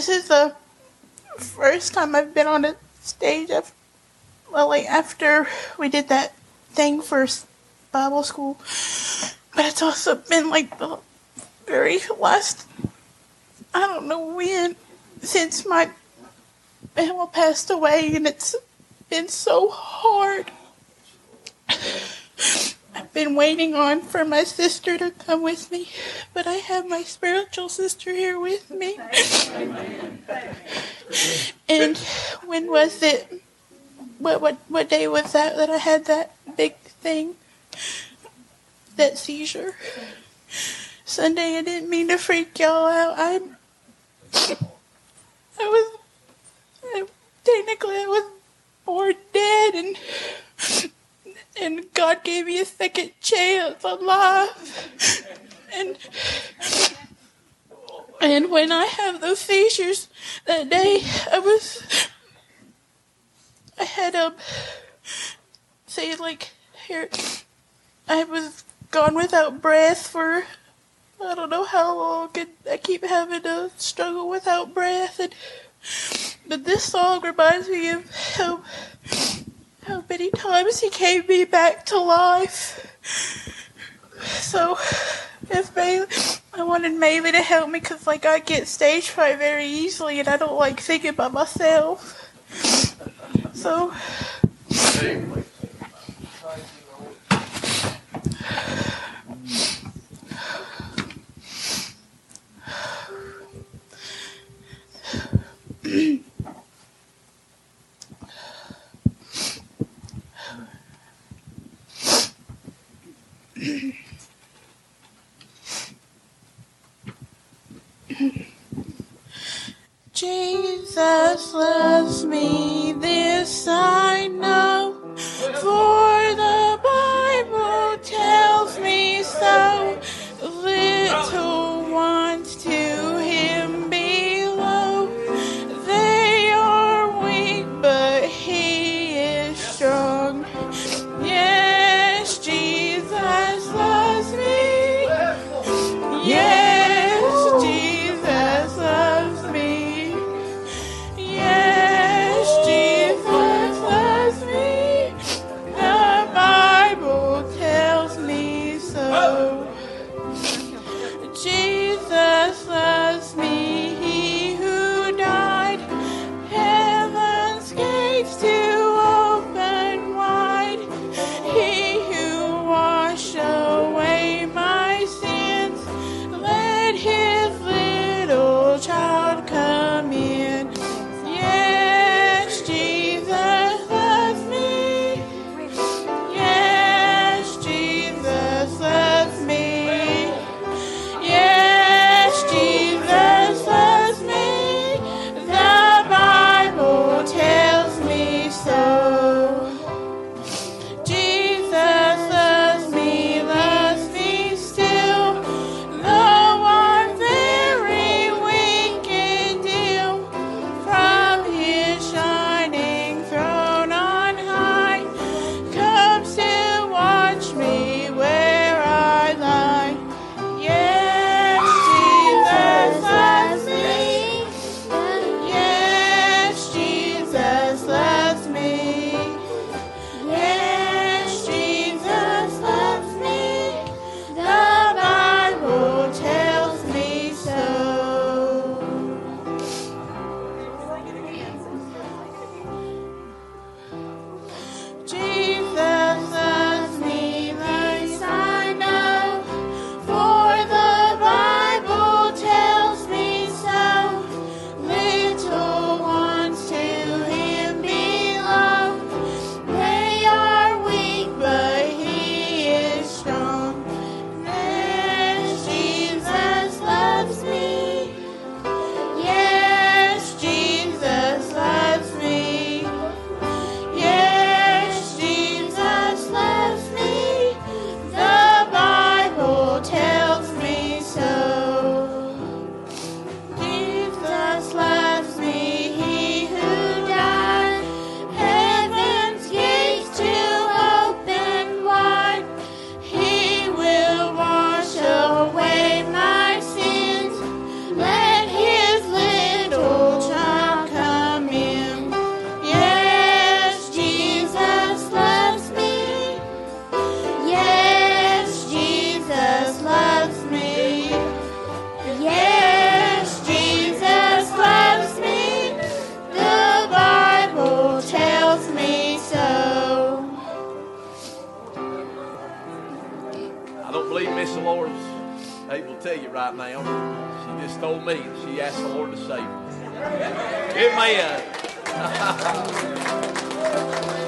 this is the first time I've been on a stage. Of, well, like after we did that thing for Bible school, but it's also been like the very last. I don't know when since my Emma passed away, and it's been so hard. Been waiting on for my sister to come with me, but I have my spiritual sister here with me. And when was it? What what what day was that that I had that big thing? That seizure. Sunday. I didn't mean to freak y'all out. I'm. I was. I, technically, I was born dead, and and God gave me a second chance on life. And and when I have those seizures that day, I was I had um say like here I was gone without breath for I don't know how long and I keep having to struggle without breath and but this song reminds me of how how many times he gave me back to life. So, if Bailey, I wanted Maylee to help me because, like, I get stage fright very easily and I don't like thinking by myself. So, Jesus loves me, this I know, for Jesus I don't believe Miss Laura's able to tell you right now. She just told me she asked the Lord to save her. Amen.